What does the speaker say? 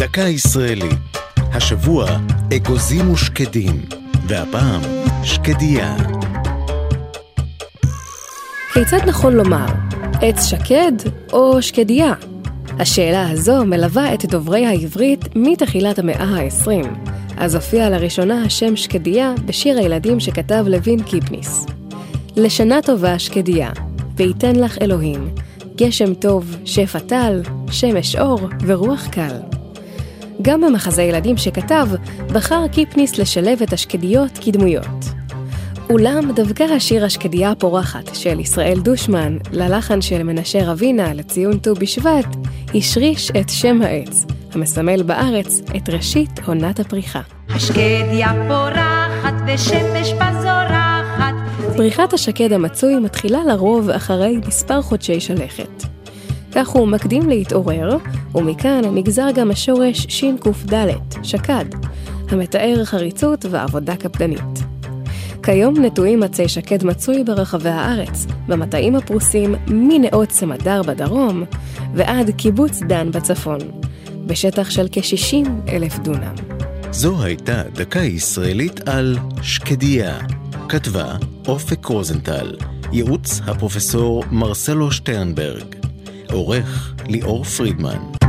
דקה ישראלית. השבוע אגוזים ושקדים, והפעם שקדיה. כיצד נכון לומר, עץ שקד או שקדיה? השאלה הזו מלווה את דוברי העברית מתחילת המאה ה-20, אז הופיע לראשונה השם שקדיה בשיר הילדים שכתב לוין קיפניס. לשנה טובה שקדיה, וייתן לך אלוהים, גשם טוב, שפע טל, שמש אור ורוח קל. גם במחזה ילדים שכתב, בחר קיפניס לשלב את השקדיות כדמויות. אולם דווקא השיר השקדיה הפורחת של ישראל דושמן, ללחן של מנשה רבינה לציון ט"ו בשבט, השריש את שם העץ, המסמל בארץ את ראשית עונת הפריחה. השקדיה פורחת ושמש בזורחת. פריחת השקד המצוי מתחילה לרוב אחרי מספר חודשי שלכת. כך הוא מקדים להתעורר, ומכאן נגזר גם השורש שקד, שקד, המתאר חריצות ועבודה קפדנית. כיום נטועים עצי שקד מצוי ברחבי הארץ, במטעים הפרוסים מנאות סמדר בדרום ועד קיבוץ דן בצפון, בשטח של כ-60 אלף דונם. זו הייתה דקה ישראלית על שקדיה. כתבה אופק רוזנטל, ייעוץ הפרופסור מרסלו שטרנברג, עורך ליאור פרידמן.